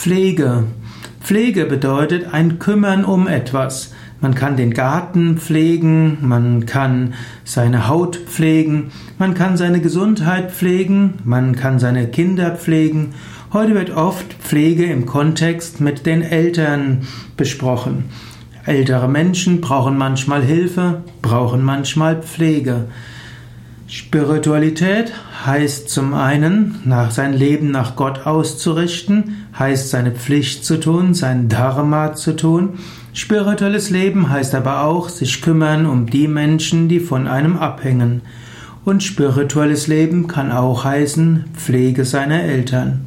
Pflege. Pflege bedeutet ein Kümmern um etwas. Man kann den Garten pflegen, man kann seine Haut pflegen, man kann seine Gesundheit pflegen, man kann seine Kinder pflegen. Heute wird oft Pflege im Kontext mit den Eltern besprochen. Ältere Menschen brauchen manchmal Hilfe, brauchen manchmal Pflege. Spiritualität heißt zum einen, nach sein Leben nach Gott auszurichten, heißt seine Pflicht zu tun, sein Dharma zu tun. Spirituelles Leben heißt aber auch, sich kümmern um die Menschen, die von einem abhängen. Und spirituelles Leben kann auch heißen, Pflege seiner Eltern.